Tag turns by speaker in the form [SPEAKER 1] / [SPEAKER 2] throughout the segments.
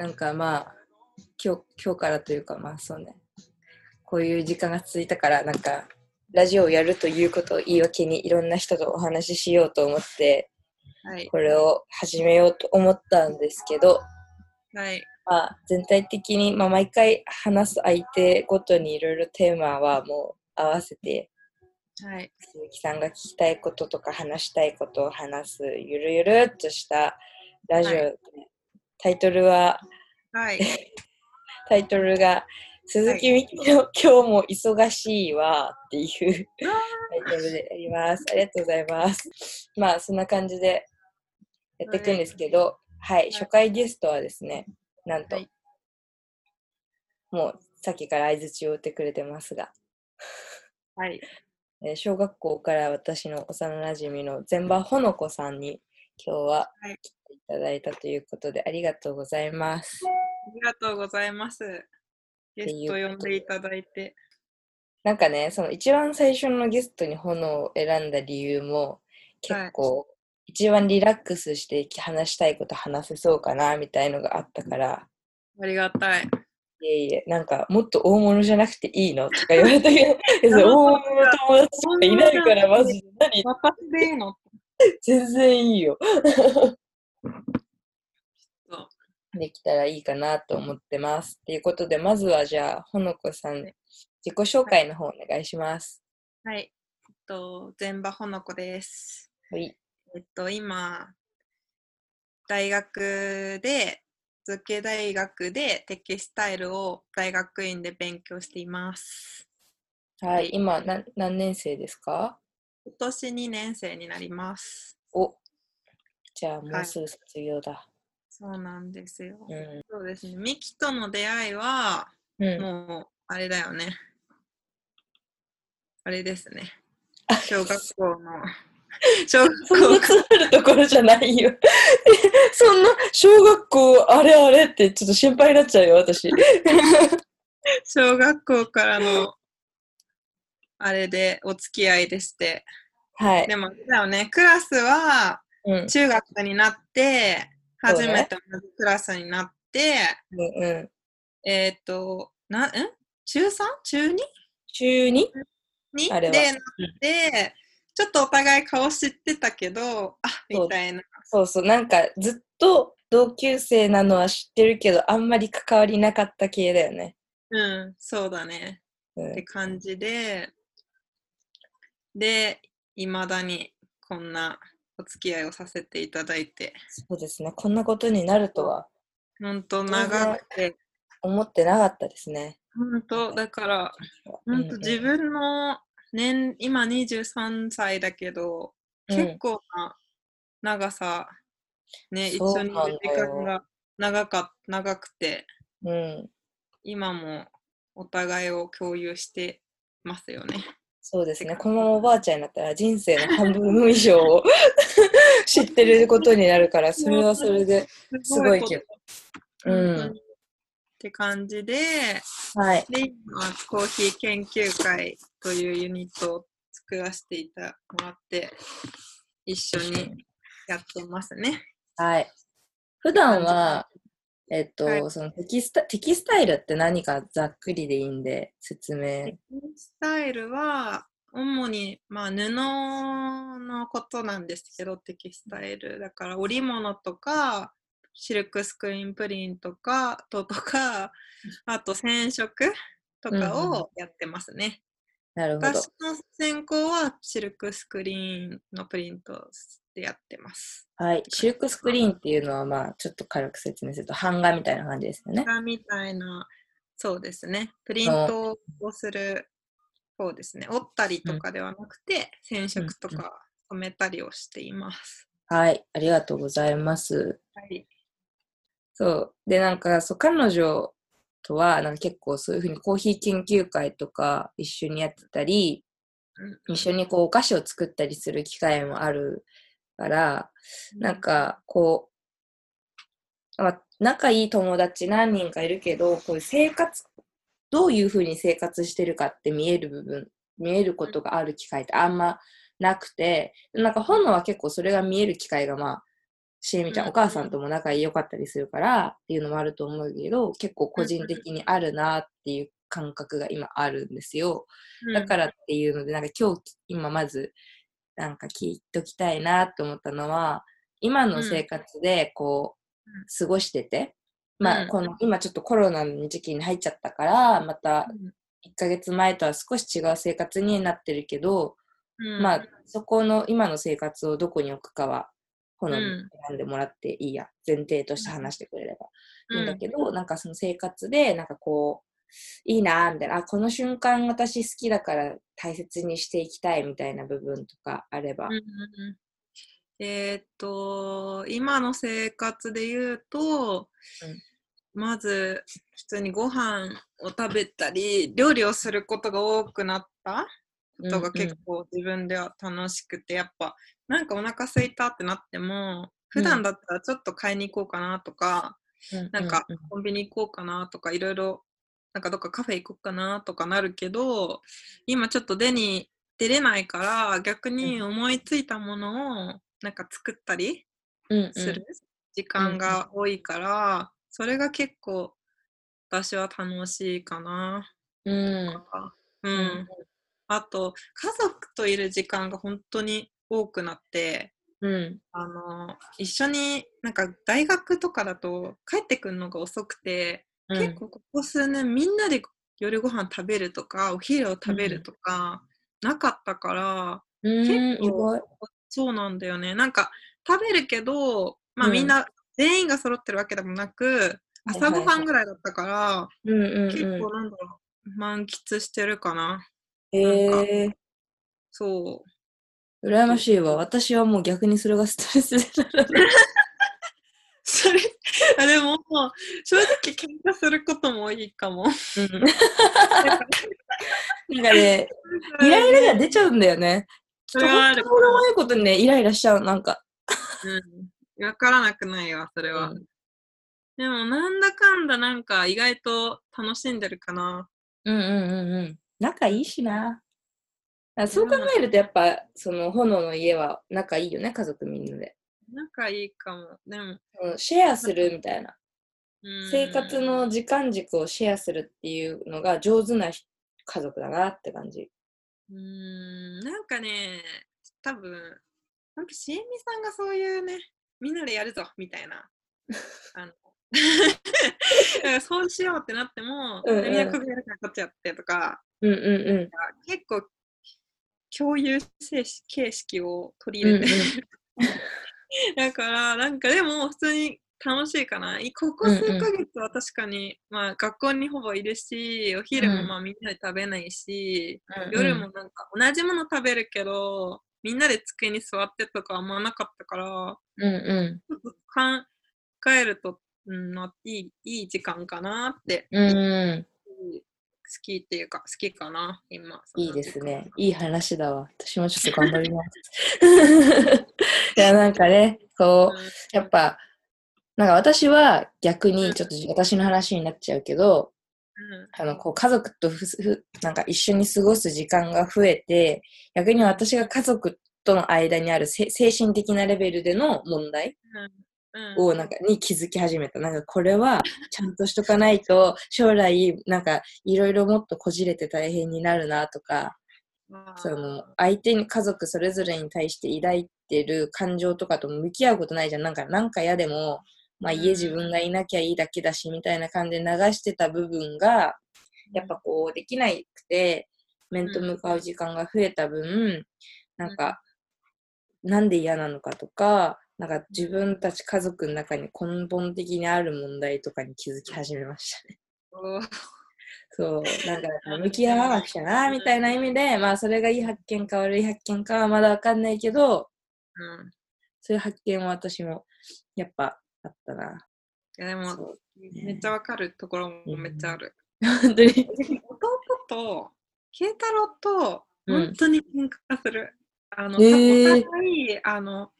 [SPEAKER 1] なんかまあ、今日、今日からというかまあそうね、こういう時間が続いたから、なんか、ラジオをやるということを言い訳にいろんな人とお話ししようと思って、
[SPEAKER 2] はい。
[SPEAKER 1] これを始めようと思ったんですけど、
[SPEAKER 2] はい。
[SPEAKER 1] まあ、全体的に、まあ、毎回話す相手ごとにいろいろテーマはもう合わせて、
[SPEAKER 2] はい。
[SPEAKER 1] 鈴木さんが聞きたいこととか話したいことを話すゆるゆるっとしたラジオで、
[SPEAKER 2] は
[SPEAKER 1] タイトルは、
[SPEAKER 2] はい。
[SPEAKER 1] タイトルが、鈴木美希の今日も忙しいわっていうタイトルでやります。ありがとうございます。まあ、そんな感じでやっていくんですけど、はい、初回ゲストはですね、なんと、
[SPEAKER 2] はい
[SPEAKER 1] もうさっきから相づちを打ってくれてますが、
[SPEAKER 2] はい。
[SPEAKER 1] えー小学校から私の幼なじみの全場ほのこさんに今日は
[SPEAKER 2] はい
[SPEAKER 1] 来ただいたということでありがとうございます。
[SPEAKER 2] ありがとうございます。ゲスト呼んでいただいて。
[SPEAKER 1] なんかね、その一番最初のゲストに炎を選んだ理由も結構一番リラックスして話したいこと話せそうかなみたいのがあったから、
[SPEAKER 2] ありがたい。
[SPEAKER 1] いえいえ、なんかもっと大物じゃなくていいのとか言われたけど、大物の友達しかいないからマジで何
[SPEAKER 2] 私でいいの
[SPEAKER 1] 全然いいよ。できたらいいかなと思ってます。ということで、まずはじゃあ、ほのこさん、自己紹介の方お願いします。
[SPEAKER 2] はい。えっと、全場ほのこです。
[SPEAKER 1] はい。
[SPEAKER 2] えっと、今、大学で、図形大学でテキスタイルを大学院で勉強しています。
[SPEAKER 1] はい、今な、何年生ですか？
[SPEAKER 2] 今年2年生になります。
[SPEAKER 1] おじゃあ、も
[SPEAKER 2] はい
[SPEAKER 1] うすぐ卒業だ。
[SPEAKER 2] そうなんですよ。
[SPEAKER 1] うん。
[SPEAKER 2] そうですね。ミキとの出会いは、
[SPEAKER 1] うん。
[SPEAKER 2] もう、あれだよね。あれですね。小学校の、小 学
[SPEAKER 1] そんなるところじゃないよ。そんな、小学校、あれあれってちょっと心配になっちゃうよ、私。
[SPEAKER 2] 小学校からの、あれでお付き合いでして。
[SPEAKER 1] はい。
[SPEAKER 2] でも、だよね、クラスは
[SPEAKER 1] うん。
[SPEAKER 2] 中学になって、初めて同じクラスになって、
[SPEAKER 1] うんうん。
[SPEAKER 2] えっ、と、な、ん？中 3? 中 2?
[SPEAKER 1] 中 2?
[SPEAKER 2] にで、なって、ちょっとお互い顔知ってたけど、あみたいな。
[SPEAKER 1] そうそう、なんかずっと同級生なのは知ってるけど、あんまり関わりなかった系だよね。
[SPEAKER 2] うん、そうだね。
[SPEAKER 1] うん
[SPEAKER 2] って感じで、で、いまだにこんなお付き合いをさせていただいて、
[SPEAKER 1] そうですね、こんなことになるとは
[SPEAKER 2] 本当長くて、
[SPEAKER 1] 思ってなかったですね。
[SPEAKER 2] 本当だから、
[SPEAKER 1] うん
[SPEAKER 2] 本当自分の年、今23歳だけど、
[SPEAKER 1] うん。
[SPEAKER 2] 結構な長さ、ね、一緒にいる時間が長か長くて、
[SPEAKER 1] うん、
[SPEAKER 2] 今もお互いを共有してますよね。
[SPEAKER 1] そうですね、このままおばあちゃんになったら人生の半分以上を 知ってることになるから、それはそれで すごいけど。
[SPEAKER 2] ど
[SPEAKER 1] うん
[SPEAKER 2] って感じで、
[SPEAKER 1] はい。
[SPEAKER 2] で、今はコーヒー研究会というユニットを作らせていたもらって、一緒にやってますね。
[SPEAKER 1] はい。普段は、えっと、
[SPEAKER 2] はい
[SPEAKER 1] そのテキスタテキスタイルって何かざっくりでいいんで説明。
[SPEAKER 2] スタイルは、主に、まあ、布のことなんですけど、テキスタイル。だから、織物とか、シルクスクリーンプリントか、ととか、あと染色とか
[SPEAKER 1] うんうん
[SPEAKER 2] をやってますね。
[SPEAKER 1] なるほど
[SPEAKER 2] 私。の専攻はシルクスクリーンのプリントでやってます。
[SPEAKER 1] はい。シルクスクリーンっていうのは、まあ、ちょっと軽く説明すると、版画みたいな感じですよね。
[SPEAKER 2] がみたいな、そうですね。プリントをする方ですね。折ったりとかではなくて、染色とか染めたりをしています。
[SPEAKER 1] はい。ありがとうございます。
[SPEAKER 2] はい。
[SPEAKER 1] そう。で、なんか、そう、彼女とは、なんか結構そういうふうにコーヒー研究会とか一緒にやってたり、
[SPEAKER 2] うん
[SPEAKER 1] 一緒にこうお菓子を作ったりする機会もあるから、なんかこう、まあ、仲いい友達何人かいるけど、こういう生活、どういうふうに生活してるかって見える部分、見えることがある機会ってあんまなくて、なんか本能は結構それが見える機会がまあしえみちゃん、
[SPEAKER 2] うん。
[SPEAKER 1] お母さんとも仲良かったりするからっていうのもあると思うけど、結構個人的にあるなっていう感覚が今あるんですよ。だからっていうので、なんか今日、今まず、なんか聞いときたいなって思ったのは、今の生活でこう、
[SPEAKER 2] うん
[SPEAKER 1] 過ごしてて、まあ、
[SPEAKER 2] うん
[SPEAKER 1] この、今ちょっとコロナの時期に入っちゃったから、また
[SPEAKER 2] うん。
[SPEAKER 1] 1ヶ月前とは少し違う生活になってるけど、
[SPEAKER 2] うん。
[SPEAKER 1] まあ、そこの今の生活をどこに置くかは、好み
[SPEAKER 2] うん。
[SPEAKER 1] 選んでもらっていいや、前提として話してくれれば。いいんだ
[SPEAKER 2] うん
[SPEAKER 1] けど、なんかその生活で、なんかこう、いいなーみたいな、あ、この瞬間私好きだから大切にしていきたいみたいな部分とかあれば。
[SPEAKER 2] うんうんうん。えーっと、今の生活で言うと、まず普通にご飯を食べたり、料理をすることが多くなったことが結構自分では楽しくて、やっぱなんかお腹空いたってなっても、普段だったらちょっと買いに行こうかなとか、なん。か
[SPEAKER 1] うう
[SPEAKER 2] コンビニ行こうかなとかいろいろなんかどっかカフェ行こうかなとかなるけど今ちょっと出に出れないから逆に思いついたものをなんか作ったりする時間が多いからそれが結構私は楽しいかな。
[SPEAKER 1] うん。
[SPEAKER 2] うん。
[SPEAKER 1] うん
[SPEAKER 2] あと家族といる時間が本当に多くなって
[SPEAKER 1] うん。
[SPEAKER 2] あの一緒になんか大学とかだと帰ってくるのが遅くて、
[SPEAKER 1] うん。
[SPEAKER 2] 結構ここ数年みんなで夜ご飯食べるとかお昼を食べるとか、なかったから
[SPEAKER 1] うん
[SPEAKER 2] 結構そうなんだよね。なんか食べるけどまあ
[SPEAKER 1] うん。
[SPEAKER 2] みんな全員が揃ってるわけでもなく、朝ごはんぐらいだったから、結
[SPEAKER 1] うん
[SPEAKER 2] 構なんだろう満喫してるかな。
[SPEAKER 1] えー、
[SPEAKER 2] そう。
[SPEAKER 1] 羨ましいわ。私はもう逆にそれがストレスで。
[SPEAKER 2] それあでも正直喧嘩することもいいかも
[SPEAKER 1] うん なんかね、イライラが出ちゃうんだよね。
[SPEAKER 2] それはあ
[SPEAKER 1] もないことにね、イライラしちゃう、なんか。
[SPEAKER 2] うん。わからなくないわ、それは。
[SPEAKER 1] うん
[SPEAKER 2] でも、なんだかんだなんか意外と楽しんでるかな。
[SPEAKER 1] うんうんうんうん。仲いいしな。あそう考えるとやっぱ、その炎の家は仲いいよね、家族みんなで。
[SPEAKER 2] 仲いいかも。でも、
[SPEAKER 1] うんシェアするみたいな。
[SPEAKER 2] うん
[SPEAKER 1] 生活の時間軸をシェアするっていうのが上手な人家族だなって感じ。
[SPEAKER 2] うーん、なんかね、多分、ほんと、しえみさんがそういうね、みんなでやるぞ、みたいな。あの そうしようってなっても、
[SPEAKER 1] うんうん
[SPEAKER 2] みんなやるからこっちやってとか、
[SPEAKER 1] うんうんうん。
[SPEAKER 2] 結構共有形式を取り
[SPEAKER 1] うん
[SPEAKER 2] 入れて、だからなんかでも普通に楽しいかな。いここ数ヶ月は確かに、まあ学校にほぼいるし、お昼も
[SPEAKER 1] うん
[SPEAKER 2] まあみんなで食べないし、
[SPEAKER 1] うん
[SPEAKER 2] 夜もなんか同じもの食べるけど、みんなで机に座ってとかあんまなかったから、
[SPEAKER 1] うんう
[SPEAKER 2] ちょっと考えると、うん、ないいいい時間かなって、
[SPEAKER 1] ん。うん。
[SPEAKER 2] 好きっていうか好きかな、今。
[SPEAKER 1] いいですね。いい話だわ。私もちょっと頑張ります。いや、なんかね、こう、
[SPEAKER 2] うん
[SPEAKER 1] やっぱ、なんか私は逆にちょっと私の話になっちゃうけど、あの、こう家族とふふなんか一緒に過ごす時間が増えて、逆に私が家族との間にあるせ精神的なレベルでの問題
[SPEAKER 2] うん
[SPEAKER 1] をなんかに気づき始めた。なんかこれはちゃんとしとかないと将来なんかいろいろもっとこじれて大変になるなとか、
[SPEAKER 2] まあ。
[SPEAKER 1] その相手に家族それぞれに対して抱いてる感情とかと向き合うことないじゃん。なんかなんか嫌でも、まあ
[SPEAKER 2] うん。
[SPEAKER 1] 家自分がいなきゃいいだけだしみたいな感じで流してた部分が、やっぱこうできなくて面と向かう時間が増えた分、なんかなんで嫌なのかとか、なんか自分たち家族の中に根本的にある問題とかに気づき始めましたね。
[SPEAKER 2] お
[SPEAKER 1] そう、なんか向き合わなくちゃな、みたいな意味で、まあそれがいい発見か悪い発見かはまだわかんないけど、
[SPEAKER 2] うん
[SPEAKER 1] そういう発見は私もやっぱあったな。
[SPEAKER 2] いやでも
[SPEAKER 1] そう
[SPEAKER 2] めっちゃわかるところもめっちゃある。
[SPEAKER 1] 本当に。
[SPEAKER 2] 弟と慶太郎と
[SPEAKER 1] うん
[SPEAKER 2] 本当に喧嘩する。あの、
[SPEAKER 1] へー
[SPEAKER 2] お互いあの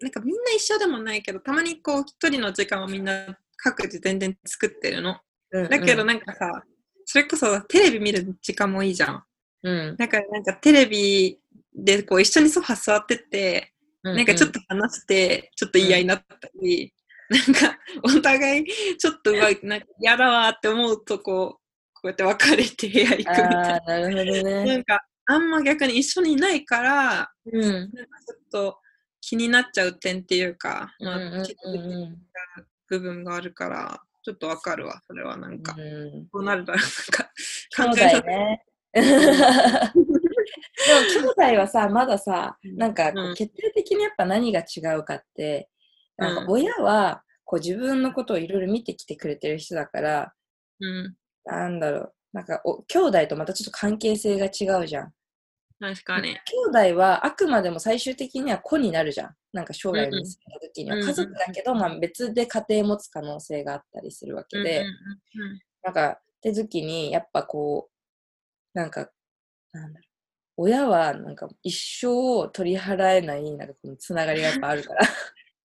[SPEAKER 2] なんかみんな一緒でもないけどたまにこう一人の時間をみんな各自全然作ってるの。だけど
[SPEAKER 1] ね、
[SPEAKER 2] なんかさ、それこそテレビ見る時間もいいじゃん。
[SPEAKER 1] うん。
[SPEAKER 2] だからなんかテレビでこう一緒にソファ座っててなんかちょっと話して、ちょっと嫌になったり、なんかお互いちょっとうわなんか嫌だわって思うとこう、こうやって別れて部屋行くみたい
[SPEAKER 1] あ
[SPEAKER 2] な。
[SPEAKER 1] あ、なるほど
[SPEAKER 2] な
[SPEAKER 1] ね。
[SPEAKER 2] んかあんま逆に一緒にいないから、
[SPEAKER 1] うん。
[SPEAKER 2] なんかちょっと気になっちゃう点っていうか、まあ部分があるから、ちょっとわかるわ、それはなんか。
[SPEAKER 1] うん。
[SPEAKER 2] どうなるだろうなんか考
[SPEAKER 1] 兄
[SPEAKER 2] え
[SPEAKER 1] 弟ね。でも兄弟はさ、まださ、なんか決定的にやっぱ何が違うかって、なんか
[SPEAKER 2] うん
[SPEAKER 1] 親はこう自分のことをいろいろ見てきてくれてる人だから、
[SPEAKER 2] うん、
[SPEAKER 1] なんだろう、なんかお兄弟とまたちょっと関係性が違うじゃん。
[SPEAKER 2] 確かに。
[SPEAKER 1] 兄弟はあくまでも最終的には子になるじゃん。なんか将来を見つけた時には家族だけど、まあ、別で家庭持つ可能性があったりするわけで、なんか手時にやっぱこうなんかなんだろう親はなんか一生取り払えないなんかこのつながりがやっぱあるから。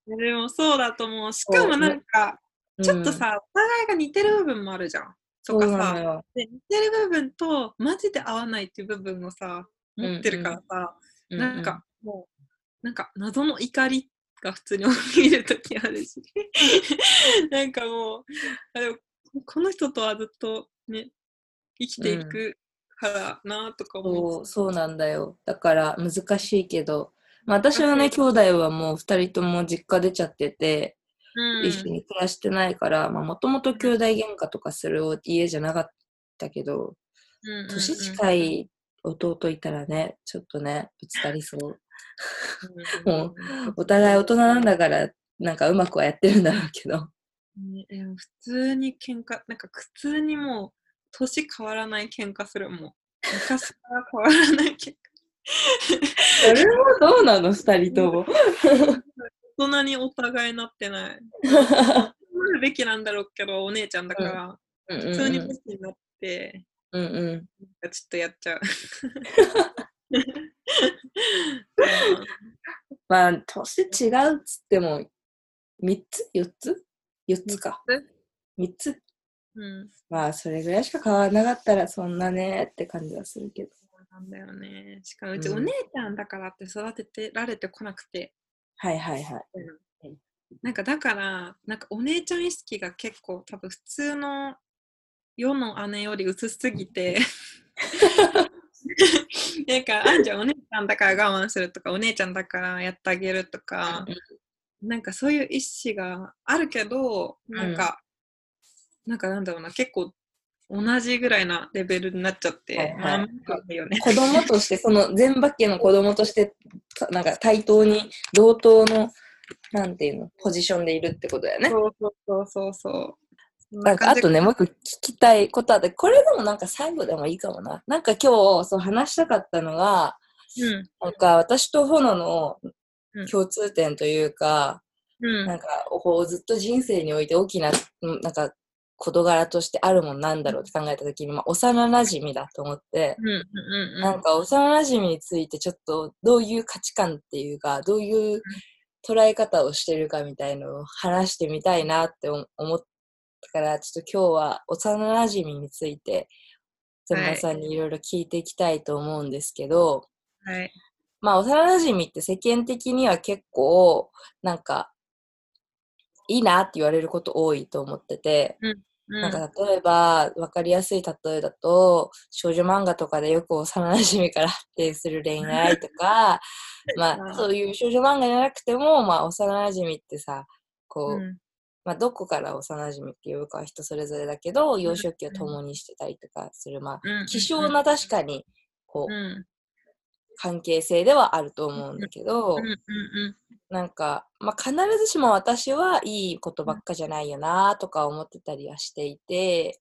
[SPEAKER 2] うん、でもそうだと思う。しかもなんか、ちょっとさ、お互いが似てる部分もあるじゃん。とかさ、
[SPEAKER 1] よ。
[SPEAKER 2] で似てる部分とマジで合わないっていう部分をさ、持ってるからさ、
[SPEAKER 1] う
[SPEAKER 2] なんかもう、なんか謎の怒りが普通に起きるときあるし、なんかもう、あでもこの人とはずっとね、生きていくからなとか思
[SPEAKER 1] そううそうなんだよ。だから難しいけど、まあ、私はね、兄弟はもう2人とも実家出ちゃってて、
[SPEAKER 2] うん。
[SPEAKER 1] 一緒に暮らしてないから、まあ、もともと兄弟喧嘩とかする家じゃなかったけど、
[SPEAKER 2] うんうんうん。
[SPEAKER 1] 年近い弟いたらね、ちょっとね、ぶつかりそう。もお互い大人なんだから、なんかうまくはやってるんだろうけど。
[SPEAKER 2] 普通に喧嘩、なんか普通にもう年変わらない喧嘩するもん。昔から変わらない喧嘩。
[SPEAKER 1] それもどうなの、二人とも。
[SPEAKER 2] 大人にお互いなってない。なるべきなんだろうけど、お姉ちゃんだから、
[SPEAKER 1] 普
[SPEAKER 2] 普通に年になって、
[SPEAKER 1] うんうん。
[SPEAKER 2] ちょっとやっちゃう。
[SPEAKER 1] まあ、年違うっつっても、3つ ?4 つ ?4 つか。3つ？
[SPEAKER 2] うん。
[SPEAKER 1] まあ、それぐらいしか変わらなかったら、そんなねって感じはするけど。
[SPEAKER 2] なんだよね。しかもうち
[SPEAKER 1] うん
[SPEAKER 2] お姉ちゃんだからって育ててられてこなくて、
[SPEAKER 1] はいはいはい。
[SPEAKER 2] なんかだから、なんかお姉ちゃん意識が結構多分普通の世の姉より薄すぎて、なんか、あんちゃんお姉ちゃんだから我慢するとか、お姉ちゃんだからやってあげるとか、なんかそういう意思があるけど、なんか、なんかなんだろうな、結構同じぐらいなレベルになっちゃって、
[SPEAKER 1] はいはい。子供として、その全馬家の子供として、たなんか対等に、同等の、なんていうの、ポジションでいるってことだよね。
[SPEAKER 2] そうそうそうそう。
[SPEAKER 1] なんかあとね、もう一個聞きたいことあって、これでもなんか最後でもいいかもな。なんか今日、そう話したかったのが、
[SPEAKER 2] うん。
[SPEAKER 1] なんか私と炎の
[SPEAKER 2] うん
[SPEAKER 1] 共通点というか、
[SPEAKER 2] うん。
[SPEAKER 1] なんかこうずっと人生において大きな、うんなんか事柄としてあるもんなんだろうって考えたときに、まあ、幼馴染だと思って、なんか幼馴染についてちょっとどういう価値観っていうか、どういう捉え方をしてるかみたいのを話してみたいなって思思ったから、ちょっと今日は幼馴染について、ゼンマさんにいろいろ聞いていきたいと思うんですけど、
[SPEAKER 2] はい。
[SPEAKER 1] まあ幼馴染って世間的には結構、なんか、いいなって言われること多いと思ってて、なんか例えば、わかりやすい例えだと、少女漫画とかでよく幼馴染から 発展する恋愛とか、まあ、
[SPEAKER 2] うん
[SPEAKER 1] そういう少女漫画じゃなくても、まあ、幼馴染ってさ、こう、
[SPEAKER 2] うん
[SPEAKER 1] まあ、どこから幼馴染っていうかは人それぞれだけど、幼少期を共にしてたりとかする、まあ、
[SPEAKER 2] うん。
[SPEAKER 1] 希少な確かに、こう、
[SPEAKER 2] うん。
[SPEAKER 1] 関係性ではあると思うんだけど
[SPEAKER 2] うん、うん。
[SPEAKER 1] なんか、まあ、必ずしも私はいいことばっかじゃないよなとか思ってたりはしていて、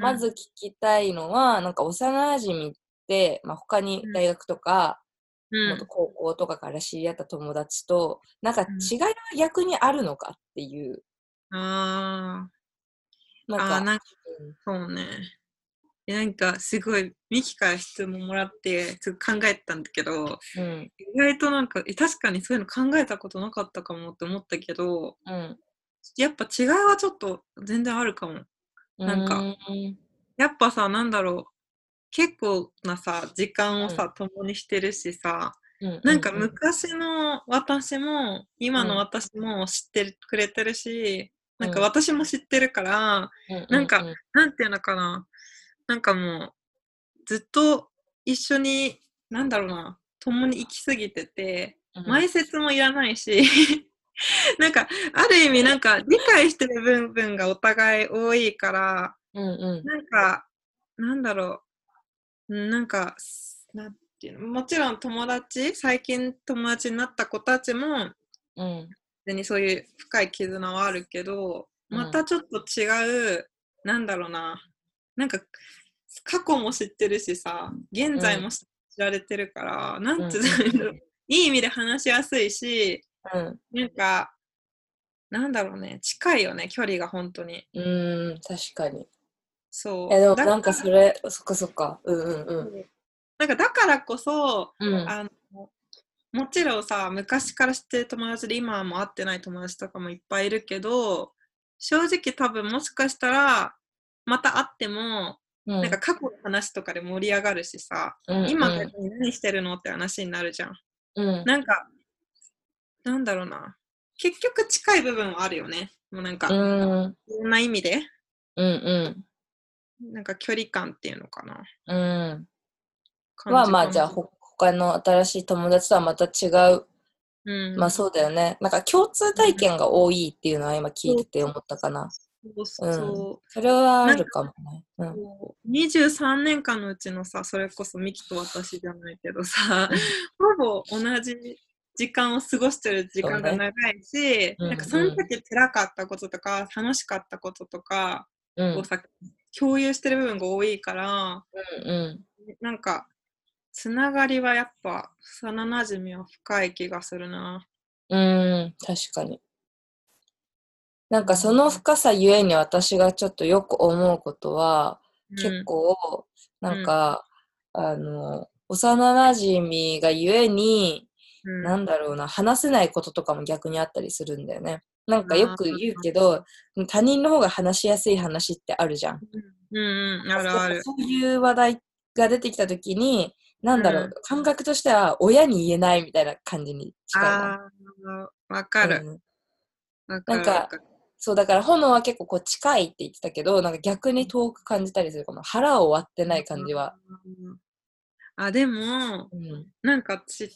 [SPEAKER 1] まず聞きたいのは、なんか幼馴染って、まあ、他に大学とか、
[SPEAKER 2] うん。
[SPEAKER 1] もっと高校とかから知り合った友達と、なんか
[SPEAKER 2] うん。
[SPEAKER 1] 違いは逆にあるのかっていう、
[SPEAKER 2] あー。
[SPEAKER 1] なんか、
[SPEAKER 2] なんか
[SPEAKER 1] うん
[SPEAKER 2] そうね。えなんかすごいミキから質問もらってすごい考えたんだけど
[SPEAKER 1] うん、
[SPEAKER 2] 意外となんかえ確かにそういうの考えたことなかったかもって思ったけど
[SPEAKER 1] うん。
[SPEAKER 2] やっぱ違いはちょっと全然あるかも。なんか
[SPEAKER 1] うん、
[SPEAKER 2] やっぱさなんだろう。結構なさ時間をさ、共にしてるしさ
[SPEAKER 1] うん
[SPEAKER 2] なんか昔の私も今の私も知ってくれてるし、なんか私も知ってるから、なんかなんていうのかな、なんかもうずっと一緒に、なんだろうな、共に生きすぎてて、前説もいらないし、なんかある意味なんか理解してる部分がお互い多いから、
[SPEAKER 1] うんうん。
[SPEAKER 2] なんか、なんだろう、うんなんか、なんていうの、もちろん友達、最近友達になった子たちも、
[SPEAKER 1] うん
[SPEAKER 2] 別にそういう深い絆はあるけど、
[SPEAKER 1] うん。
[SPEAKER 2] またちょっと違う、なんだろうな、なんか、過去も知ってるしさ、現在も知られてるから、なんていうの、いい意味で話しやすいし、
[SPEAKER 1] うん。
[SPEAKER 2] なんか、なんだろうね、近いよね、距離が本当に。
[SPEAKER 1] うん確かに。
[SPEAKER 2] そう。
[SPEAKER 1] えでもなんかそれそっかそっか。うんうんうん。
[SPEAKER 2] なんかだからこそ、
[SPEAKER 1] うん。
[SPEAKER 2] あのもちろんさ昔から知ってる友達で今はもう会ってない友達とかもいっぱいいるけど正直多分もしかしたらまた会っても、
[SPEAKER 1] うん。
[SPEAKER 2] なんか過去の話とかで盛り上がるしさ、
[SPEAKER 1] うん
[SPEAKER 2] 今逆に何してるのって話になるじゃん。
[SPEAKER 1] うん。
[SPEAKER 2] なんかなんだろうな。結局近い部分はあるよね。もうなんか、い
[SPEAKER 1] うん。
[SPEAKER 2] ろんな意味で。
[SPEAKER 1] うん
[SPEAKER 2] なんか距離感っていうのかな。
[SPEAKER 1] うん。うん
[SPEAKER 2] 感
[SPEAKER 1] まあまあじゃあ他の新しい友達とはまた違う。
[SPEAKER 2] うん、
[SPEAKER 1] まあそうだよね。なんか共通体験が多いっていうのは今聞いてて思ったかな。
[SPEAKER 2] そうそう
[SPEAKER 1] それはあるかもね。うん。
[SPEAKER 2] そう23年間のうちのさそれこそミキと私じゃないけどさほぼ同じ時間を過ごしてる時間が長いし、なんかその時辛かったこととか楽しかったこととか
[SPEAKER 1] うん。
[SPEAKER 2] をさ、共有してる部分が多いから
[SPEAKER 1] うん。
[SPEAKER 2] なんかつながりはやっぱ幼なじみは深い気がするな。
[SPEAKER 1] うん確かになんかその深さゆえに私がちょっとよく思うことは、結構なんか、あの幼なじみがゆえに
[SPEAKER 2] うん、
[SPEAKER 1] なんだろうな、話せないこととかも逆にあったりするんだよね。なんかよく言うけど、他人の方が話しやすい話ってあるじゃん。
[SPEAKER 2] うんうん、うん、あるある。
[SPEAKER 1] そういう話題が出てきたときに、なんだろう、
[SPEAKER 2] うん
[SPEAKER 1] 感覚としては親に言えないみたいな感じに近いな。
[SPEAKER 2] わかる。
[SPEAKER 1] うん
[SPEAKER 2] わかる。
[SPEAKER 1] なんかそう、だから炎は結構こう近いって言ってたけど、なんか逆に遠く感じたりするかも。腹を割ってない感じは。。
[SPEAKER 2] うんあ、でも、
[SPEAKER 1] うん。
[SPEAKER 2] なんか私、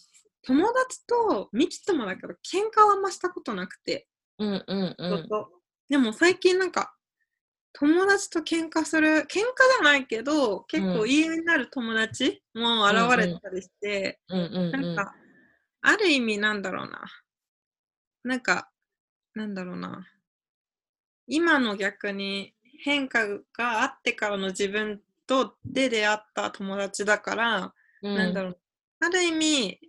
[SPEAKER 2] 友達と、ミキともだけど、喧嘩はあんましたことなくて、
[SPEAKER 1] うんうんうん。
[SPEAKER 2] でも最近なんか、友達と喧嘩する、喧嘩じゃないけど、結構言い合いになる友達も現れたりして、
[SPEAKER 1] うんうんうん。
[SPEAKER 2] なんか、ある意味なんだろうな。なんか、なんだろうな。今の逆に変化があってからの自分とで出会った友達だから、
[SPEAKER 1] うん、
[SPEAKER 2] なんだろう。ある意味、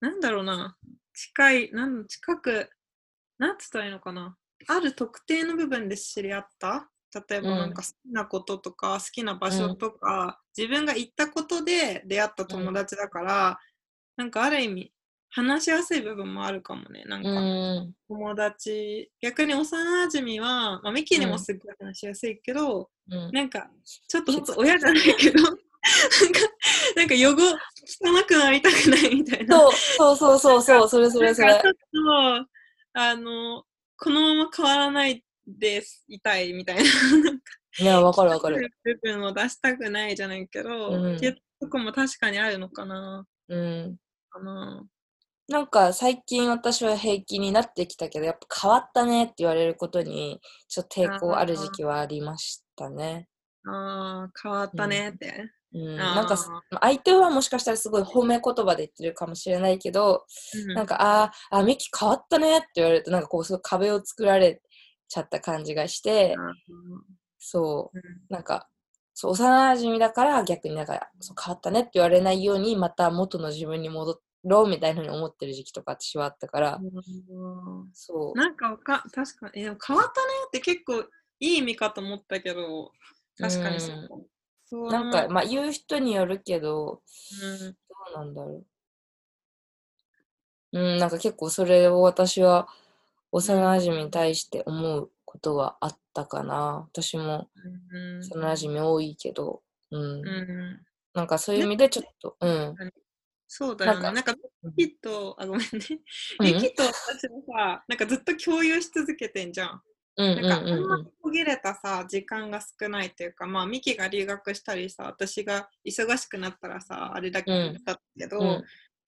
[SPEAKER 2] なんだろうな。近い、なん近く、なんつったらいいのかな。ある特定の部分で知り合った例えば
[SPEAKER 1] うん
[SPEAKER 2] なんか好きなこととか、好きな場所とか、自分が行ったことで出会った友達だから、なんかある意味話しやすい部分もあるかもね。なん
[SPEAKER 1] う
[SPEAKER 2] か
[SPEAKER 1] ん。
[SPEAKER 2] 友達、逆に幼馴染は、まあ、ミキにもすっごい話しやすいけど、
[SPEAKER 1] うん。
[SPEAKER 2] なんかちょっと親じゃないけど、なんか、なんか汚、汚くなりたくないみたいな。
[SPEAKER 1] そうそうそうそうそう、それそれそれ
[SPEAKER 2] なんかち。ょっと、あの、このまま変わらないです、いみたいな。
[SPEAKER 1] いや、わかるわかる。
[SPEAKER 2] 部分を出したくないじゃないけど、
[SPEAKER 1] うん
[SPEAKER 2] っていうとこも確かにあるのかな。
[SPEAKER 1] うん。
[SPEAKER 2] かな
[SPEAKER 1] なんか最近私は平気になってきたけど、やっぱ変わったねって言われることに、ちょっと抵抗ある時期はありましたね。
[SPEAKER 2] ああ、変わったねって。
[SPEAKER 1] うん、
[SPEAKER 2] あー
[SPEAKER 1] なんか相手はもしかしたらすごい褒め言葉で言ってるかもしれないけど、
[SPEAKER 2] うん
[SPEAKER 1] なんか、あーあ、ミキ変わったねって言われると、なんかこう、そう壁を作られちゃった感じがして、そう、
[SPEAKER 2] うん。
[SPEAKER 1] なんか、そう幼馴染だから逆になんかそう変わったねって言われないようにまた元の自分に戻ろうみたいなふうに思ってる時期とか私はあったから、
[SPEAKER 2] うん。
[SPEAKER 1] そう。
[SPEAKER 2] なんかわか確かにえ変わったねって結構いい意味かと思ったけど確かにそう。かもそう。
[SPEAKER 1] なんか、まあ言う人によるけど、
[SPEAKER 2] うん。
[SPEAKER 1] どうなんだろう。うん、なんか結構それを私は幼馴染に対して思うことはあったかな。私も
[SPEAKER 2] うん
[SPEAKER 1] 幼馴染多いけど、うん。
[SPEAKER 2] うん
[SPEAKER 1] なんかそういう意味でちょっと、うん。
[SPEAKER 2] そうだよね。
[SPEAKER 1] な
[SPEAKER 2] なんかリキと、あ、ごめんね。
[SPEAKER 1] うん
[SPEAKER 2] リキと私もさ、なんかずっと共有し続けてんじゃん。
[SPEAKER 1] うんうん
[SPEAKER 2] なんか、あんま
[SPEAKER 1] うん
[SPEAKER 2] 途切れたさ、時間が少ないっていうか、まあ、ミキが留学したりさ、私が忙しくなったらさ、あれだけ
[SPEAKER 1] うん
[SPEAKER 2] だったけど、
[SPEAKER 1] うん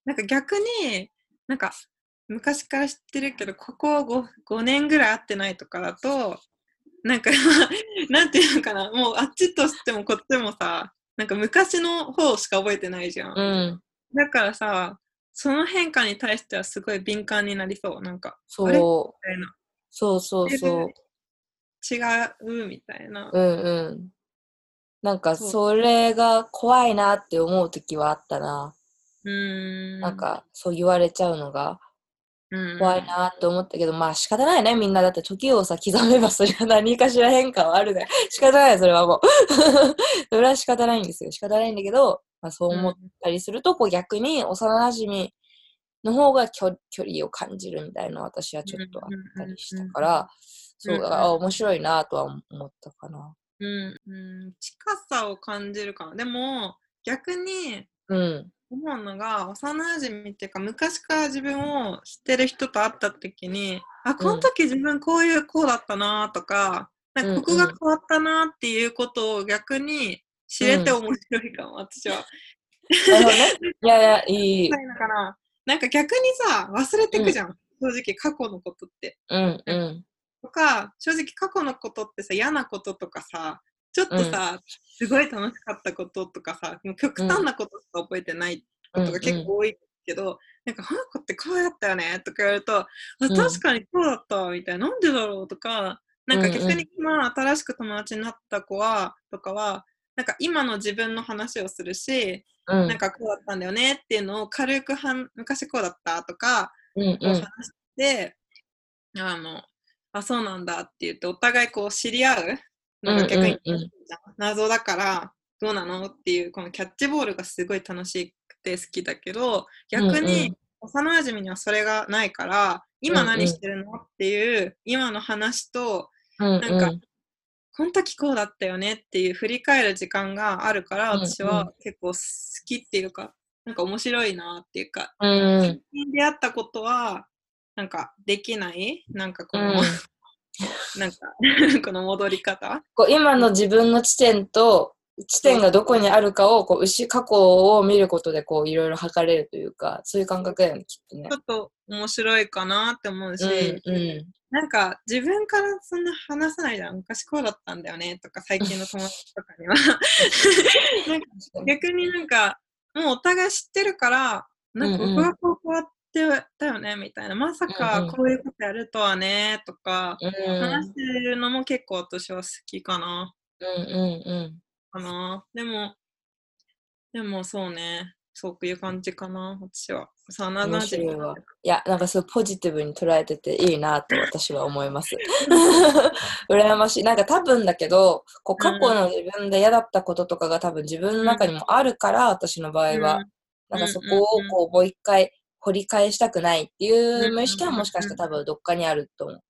[SPEAKER 2] なんか逆に、なんか、昔から知ってるけど、ここ 5, 5年ぐらい会ってないとかだと、なんか、なんていうのかな、もうあっちとしてもこっちもさ、なんか昔の方しか覚えてないじゃん。
[SPEAKER 1] うん
[SPEAKER 2] だからさ、その変化に対してはすごい敏感になりそう。なんか、
[SPEAKER 1] そう
[SPEAKER 2] あれ？みたいな。
[SPEAKER 1] そうそうそう
[SPEAKER 2] 違う？みたいな。
[SPEAKER 1] うんうんなんか
[SPEAKER 2] そ
[SPEAKER 1] れが怖いなって思う時はあったな、
[SPEAKER 2] うーん。
[SPEAKER 1] なんかそう言われちゃうのが
[SPEAKER 2] うん、
[SPEAKER 1] 怖いなって思ったけど、まあ仕方ないね。みんなだって時をさ刻めばそれは何かしら変化はあるね。仕方ないそれはもう。それは仕方ないんですよ。仕方ないんだけど、まあ、そう思ったりするとこう逆に幼馴染の方が距距離を感じるみたいな私はちょっとあったりしたから、そうだ面白いなとは思ったかな。
[SPEAKER 2] うん、うん、近さを感じるかな。でも、逆に
[SPEAKER 1] うん。
[SPEAKER 2] 思うのが、幼馴染っていうか、昔から自分を知ってる人と会った時に、あ、この時自分こういうこうだったなとか、なんかここが変わったなっていうことを逆に知れて面白いかも、私は。
[SPEAKER 1] なるほどね。いやいや、いい。
[SPEAKER 2] なんか逆にさ、忘れてくじゃん。正直過去のことって。
[SPEAKER 1] うんうん。
[SPEAKER 2] とか、正直過去のことってさ、嫌なこととかさ、ちょっとさ、すごい楽しかったこととかさ、もう極端なことしか覚えてないことが結構多いけど、なんか、この子ってこうやったよねとか言われると、確かにこうだったみたいな、なんでだろう？とか、なんか逆に今新しく友達になった子は、とかは、なんか今の自分の話をするし、
[SPEAKER 1] うん。
[SPEAKER 2] なんかこうだったんだよねっていうのを軽くはん昔こうだったとか、
[SPEAKER 1] うん。
[SPEAKER 2] こう話して、あの、あ、そうなんだって言って、お互いこう知り合うの。が逆に謎だから、どうなのっていう、このキャッチボールがすごい楽しくて好きだけど、逆
[SPEAKER 1] うん
[SPEAKER 2] に幼馴染にはそれがないから、今何してるのっていう、今の話と、
[SPEAKER 1] うん
[SPEAKER 2] なんかこの時こうだったよねっていう振り返る時間があるから、私は結構好きっていうか、なんか面白いなっていうか、
[SPEAKER 1] うん。
[SPEAKER 2] 最近出会ったことは、なんかできない？なんかこの、
[SPEAKER 1] うん
[SPEAKER 2] なんか この戻り方？
[SPEAKER 1] こう今の自分の地点と地点がどこにあるかをこう牛過去を見ることでこういろいろ測れるというかそういう感覚だよねきっとね
[SPEAKER 2] ちょ。っと面白いかなって思うし、
[SPEAKER 1] うんうん
[SPEAKER 2] なんか自分からそんな話さないじゃん。昔こうだったんだよねとか最近の友達とかには。逆になんかもうお互い知ってるから、なんか僕はこうこうやってたよねみたいな。まさ
[SPEAKER 1] うんうん
[SPEAKER 2] かこういうことやるとはねとか、
[SPEAKER 1] うん
[SPEAKER 2] 話してるのも結構私は好きかな。
[SPEAKER 1] うんうん
[SPEAKER 2] かな。でも、でもそうね。そういう感じかな、私は。さあ、な
[SPEAKER 1] 面白いや、なんかそうポジティブに捉えてていいなと私は思います。羨ましい。なんか多分だけど、こう過去の自分で嫌だったこととかが多分自分の中にもあるから、私の場合は。なんかそこをこうもう一回掘り返したくないっていう無意識はもしかしたら多分どっかにあると思う。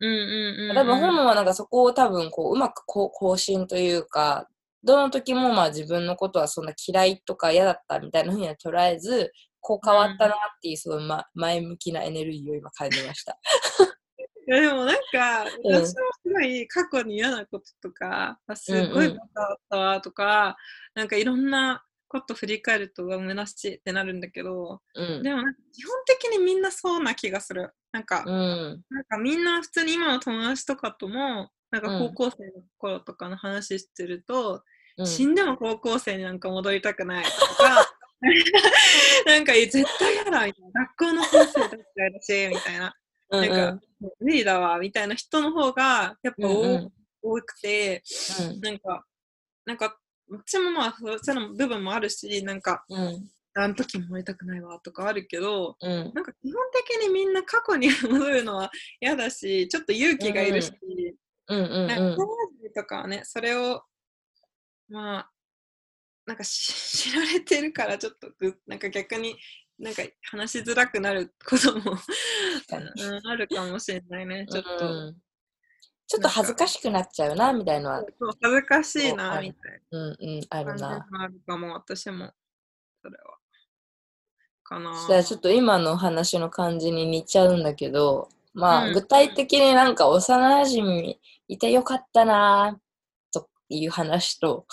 [SPEAKER 2] うんうんうん。
[SPEAKER 1] 多分本はなんかそこを多分こううまくこう更新というか、どの時もまあ自分のことはそんな嫌いとか嫌だったみたいな風には捉えず、こう変わったなっていうすごい、ま、前向きなエネルギーを今感じました。
[SPEAKER 2] いやでもなんか、
[SPEAKER 1] うん
[SPEAKER 2] 私もすごい過去に嫌なこととか、あすごいことだったわとか、なんかいろんなこと振り返ると、うわ、虚しいってなるんだけど、
[SPEAKER 1] うん。
[SPEAKER 2] でも基本的にみんなそうな気がする。なんか、
[SPEAKER 1] うん。
[SPEAKER 2] なんかみんな普通に今の友達とかとも、なんか
[SPEAKER 1] うん。
[SPEAKER 2] 高校生の頃とかの話してると、
[SPEAKER 1] うん。
[SPEAKER 2] 死んでも高校生になんか戻りたくないとか、なんか絶対嫌だみたいな、学校の先生だったらだし、みたいな、
[SPEAKER 1] うん
[SPEAKER 2] なんか、無理だわ、みたいな人の方が、やっぱ多,、
[SPEAKER 1] うんうん。
[SPEAKER 2] 多くて、
[SPEAKER 1] うん。
[SPEAKER 2] なんか、なんか、私もまあ、そういうの部分もあるし、なんか、
[SPEAKER 1] うん。
[SPEAKER 2] あの時戻りたくないわとかあるけど、
[SPEAKER 1] うん。
[SPEAKER 2] なんか基本的にみんな過去に戻るのは嫌だし、ちょっと勇気がいるし、
[SPEAKER 1] うんうん。
[SPEAKER 2] なんとかはね、それを、まあ、なんかし知られてるから、ちょっとぐ、なんか逆に、なんか話しづらくなることもあるかもしれないね、ちょっと。
[SPEAKER 1] うんちょっと恥ずかしくなっちゃうなみたいのは、
[SPEAKER 2] そう恥ずかしいな、みたい
[SPEAKER 1] うんうん、あるな。
[SPEAKER 2] があるかも、私も。それは。かな。
[SPEAKER 1] じゃあちょっと今の話の感じに似ちゃうんだけど、まあ、
[SPEAKER 2] うん
[SPEAKER 1] 具体的になんか幼馴染いてよかったなという話と、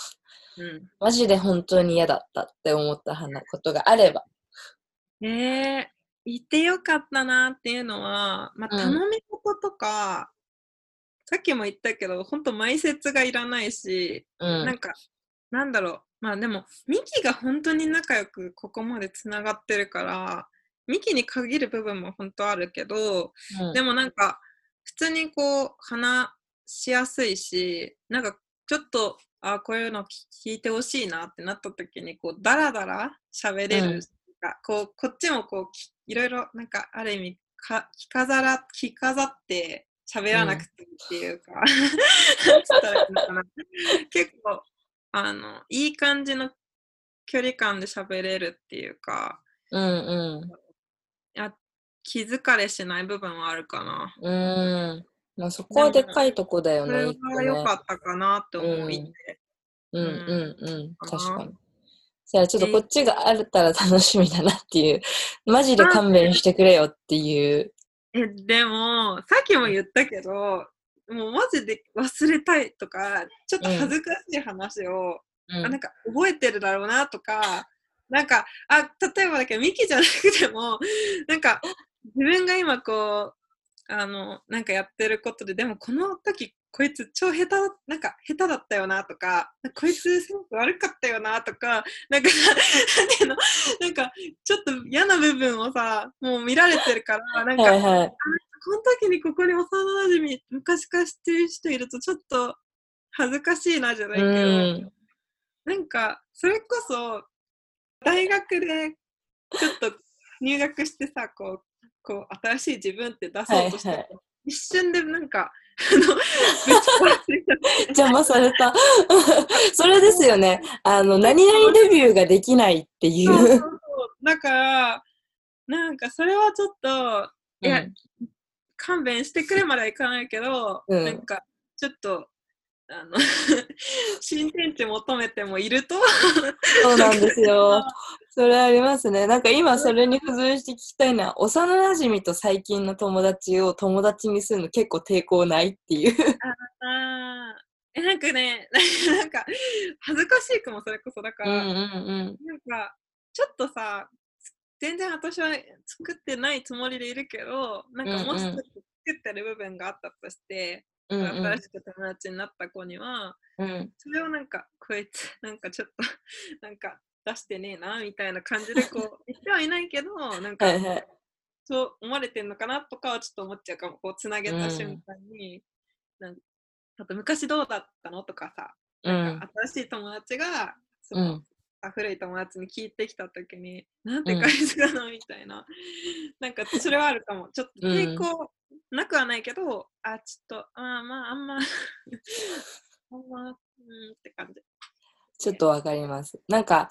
[SPEAKER 2] うん、
[SPEAKER 1] マジで本当に嫌だったって思った話ことがあれば。
[SPEAKER 2] えー、いてよかったなっていうのは、まあ、
[SPEAKER 1] うん
[SPEAKER 2] 頼み事とか、さっきも言ったけど、本当埋設がいらないし、
[SPEAKER 1] うん。
[SPEAKER 2] なんか、なんだろう、まあでも、ミキが本当に仲良くここまでつながってるから、ミキに限る部分も本当あるけど、
[SPEAKER 1] うん。
[SPEAKER 2] でもなんか、普通にこう、話しやすいし、なんか、ちょっと、あこういうの聞いてほしいなってなった時に、こう、ダラダラ喋れる、
[SPEAKER 1] うん。
[SPEAKER 2] かこう、こっちもこう、きいろいろ、なんか、ある意味、か着飾ら、着飾って喋らなくていいっていうか、なん結構、あの、いい感じの距離感で喋れるっていうか、
[SPEAKER 1] うんうん。
[SPEAKER 2] あ気疲れしない部分はあるかな。
[SPEAKER 1] うーん。まあ、そこはでかいとこだよ
[SPEAKER 2] それ
[SPEAKER 1] ね。一個
[SPEAKER 2] が良
[SPEAKER 1] ね
[SPEAKER 2] かったかなって思いて。
[SPEAKER 1] うん
[SPEAKER 2] うん
[SPEAKER 1] うんうん。確かに。じゃあちょっとこっちがあったら楽しみだなっていう。マジで勘弁してくれよっていう。
[SPEAKER 2] え、でも、さっきも言ったけど、もうマジで忘れたいとか、ちょっと恥ずかしい話を、
[SPEAKER 1] うん。
[SPEAKER 2] あなんか覚えてるだろうなとか、なんか、あ、例えばだけど、ミキじゃなくても、なんか、自分が今こう、あの、なんかやってることで、でもこの時、こいつ超下手だ、なんか下手だったよなとか、こいつすごく悪かったよなとか、なんかさ、なんかちょっと嫌な部分をさ、もう見られてるから、なんか、
[SPEAKER 1] はいはい。
[SPEAKER 2] この時にここに幼馴染み昔から知ってる人いるとちょっと恥ずかしいなじゃないけど、
[SPEAKER 1] うん。
[SPEAKER 2] なんかそれこそ大学でちょっと入学してさこうこう新しい自分って出そうとして、
[SPEAKER 1] はいはい
[SPEAKER 2] 一瞬でなんか
[SPEAKER 1] 邪魔された。それですよね。あの、何々レビューができないってい
[SPEAKER 2] そうそう
[SPEAKER 1] う。
[SPEAKER 2] そうだからなんかそれはちょっといや、
[SPEAKER 1] うん
[SPEAKER 2] 勘弁してくれまではいかないけど、
[SPEAKER 1] うん
[SPEAKER 2] なんかちょっとあの 新天地求めてもいると
[SPEAKER 1] そうなんですよ。それありますね。なんか今それに付随して聞きたいのは、幼馴染と最近の友達を友達にするの結構抵抗ないっていう。
[SPEAKER 2] あーえなんかね なんか恥ずかしいかもそれこそだから、
[SPEAKER 1] うんうんうん。
[SPEAKER 2] なんかちょっとさ全然私は作ってないつもりでいるけどなんかもし作ってる部分があったとして、
[SPEAKER 1] うん
[SPEAKER 2] 新しく友達になった子には
[SPEAKER 1] うんうん
[SPEAKER 2] それをなんかこいつなんかちょっとなんか出してねえなみたいな感じでこう 言ってはいないけどなんか
[SPEAKER 1] はいはい。
[SPEAKER 2] そう思われてんのかなとかはちょっと思っちゃうかもこうつなげた瞬間に、なんかあと昔どうだったのとかさ
[SPEAKER 1] うん。
[SPEAKER 2] 新しい友達がそうの
[SPEAKER 1] ん。
[SPEAKER 2] あ古い友達に聞いてきた時になんて返すかなみたいな、なんかそれはあるかもちょっと抵抗なくはないけど、あちょっとあーまああんま あんまうんって感じ
[SPEAKER 1] ちょっとわかります。なんか、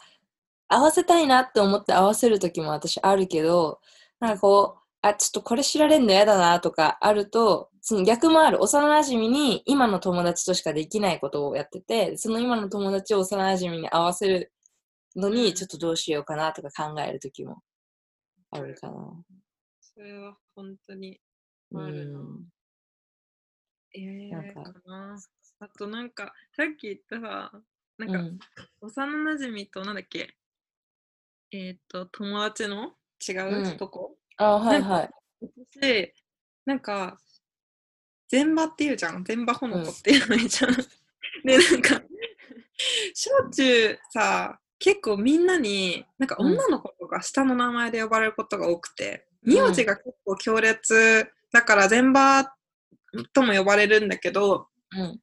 [SPEAKER 1] 合わせたいなって思って合わせる時も私あるけど、なんかこう、あ、ちょっとこれ知られんの嫌だなとかあると、その逆もある。幼馴染に今の友達としかできないことをやってて、その今の友達を幼馴染に合わせるのに、ちょっとどうしようかなとか考える時もあるかな。
[SPEAKER 2] それは本当に
[SPEAKER 1] う
[SPEAKER 2] あるな。
[SPEAKER 1] ん。
[SPEAKER 2] えー、
[SPEAKER 1] なんか。
[SPEAKER 2] あとなんか、さっき言ったさ、なんか、
[SPEAKER 1] うん。
[SPEAKER 2] 幼馴染となんだっけ？えっ、と、友達の？違
[SPEAKER 1] う？
[SPEAKER 2] うんと？こ、
[SPEAKER 1] あ、はいはい。
[SPEAKER 2] 私、なんか、全場っていうじゃん。全場ほのこっていうのじゃん。で、なんか、小中さ、結構みんなに、なんか
[SPEAKER 1] うん
[SPEAKER 2] 女の子とか下の名前で呼ばれることが多くて、名字が結構強烈だから全場とも呼ばれるんだけど、
[SPEAKER 1] うん。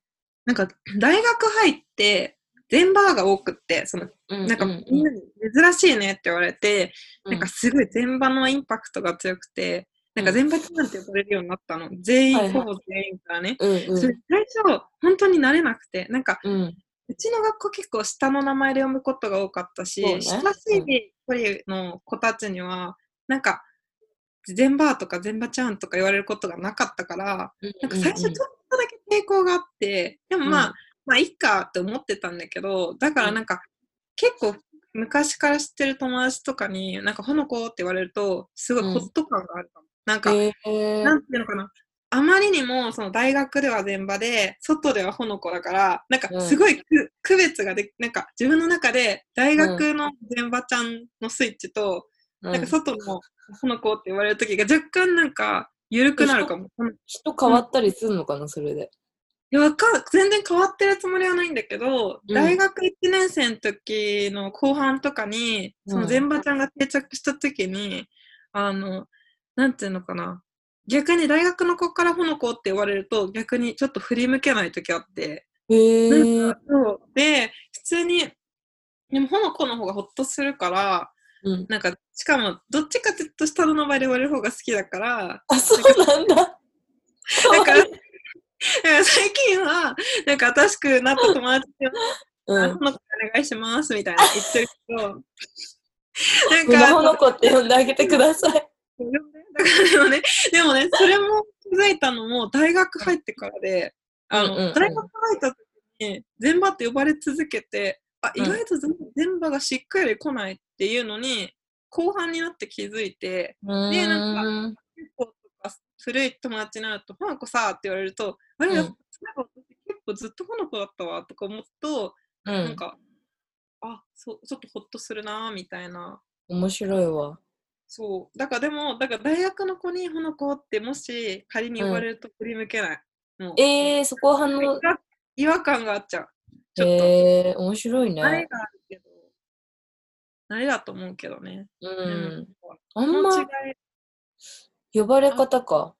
[SPEAKER 2] なんか大学入って全場が多くって、その
[SPEAKER 1] うん。
[SPEAKER 2] なんか
[SPEAKER 1] うん
[SPEAKER 2] みん。なに珍しいねって言われて、
[SPEAKER 1] うん。
[SPEAKER 2] なんかすごい全場のインパクトが強くて、なんか
[SPEAKER 1] うん。
[SPEAKER 2] 全場ちゃんって呼ばれるようになったの。全員、
[SPEAKER 1] はいはい
[SPEAKER 2] ほぼ全員からね。
[SPEAKER 1] うんうん。
[SPEAKER 2] それ最初、本当に慣れなくて、なんか、
[SPEAKER 1] う
[SPEAKER 2] ちの学校結構下の名前で読むことが多かったし、
[SPEAKER 1] ね
[SPEAKER 2] 親しい一人の子たちには、なんか、全場とか全場ちゃんとか言われることがなかったから、なんか最初ちょっとだけ抵抗があって、でもまあ、
[SPEAKER 1] うん
[SPEAKER 2] まあいいかって思ってたんだけど、だからなんか、結構昔から知ってる友達とかに、なんか、ほの子って言われると、すごいホット感があるかも。なんか、
[SPEAKER 1] えー
[SPEAKER 2] なんていうのかな。あまりにも、その大学では全場で、外ではほの子だから、なんか
[SPEAKER 1] うん
[SPEAKER 2] すごいく、区別がでなんか自分の中で大学の全場ちゃんのスイッチと、なんか外のほの子って言われる時が若干なんか緩くなるかも。うん
[SPEAKER 1] 人変わったりするのかな、それで。
[SPEAKER 2] いやわかん全然変わってるつもりはないんだけど、
[SPEAKER 1] うん
[SPEAKER 2] 大学1年生の時の後半とかに、その全場ちゃんが定着した時に、あの、なんていうのかな。逆に大学の子からほの子って言われると逆にちょっと振り向けない時あって。
[SPEAKER 1] へー
[SPEAKER 2] なんかそうで、普通に、でもほの子の方がほっとするから、
[SPEAKER 1] うん。
[SPEAKER 2] なんか、しかも、どっちかっていうと下の名前で言われる方が好きだから、
[SPEAKER 1] あ、そうなんだ。
[SPEAKER 2] だから最近は、なんか新しくなった友達に
[SPEAKER 1] う
[SPEAKER 2] の子お願いしますみたいな言ってるけど、なん
[SPEAKER 1] みんなほ
[SPEAKER 2] か、
[SPEAKER 1] の子って呼んであげてください。
[SPEAKER 2] だからでもね、でもね、それも気づいたのも大学入ってからで、あの、
[SPEAKER 1] うんうんうん
[SPEAKER 2] 大学入った時に、全場って呼ばれ続けて、あ、意外と全全場がしっかり来ないっていうのに、後半になって気づいて、
[SPEAKER 1] うーん。
[SPEAKER 2] 結構古い友達になると、ほの子さって言われると、あれ、
[SPEAKER 1] うん
[SPEAKER 2] 結構ずっとほの子だったわとか思うと、
[SPEAKER 1] う
[SPEAKER 2] なん
[SPEAKER 1] ん。
[SPEAKER 2] か、あそう、ちょっとほっとするなみたいな。
[SPEAKER 1] 面白いわ。
[SPEAKER 2] そう。だからでも、だから大学の子にほの子ってもし仮に呼ばれると振り向けない。もう
[SPEAKER 1] えー、そこは反応。
[SPEAKER 2] 違和感があっちゃう。ちょっと。
[SPEAKER 1] えー、面白い
[SPEAKER 2] 慣れ
[SPEAKER 1] ね。
[SPEAKER 2] があるけど、慣れだと思うけどね。
[SPEAKER 1] うん。
[SPEAKER 2] こ
[SPEAKER 1] あんま
[SPEAKER 2] い、
[SPEAKER 1] 呼ばれ方か。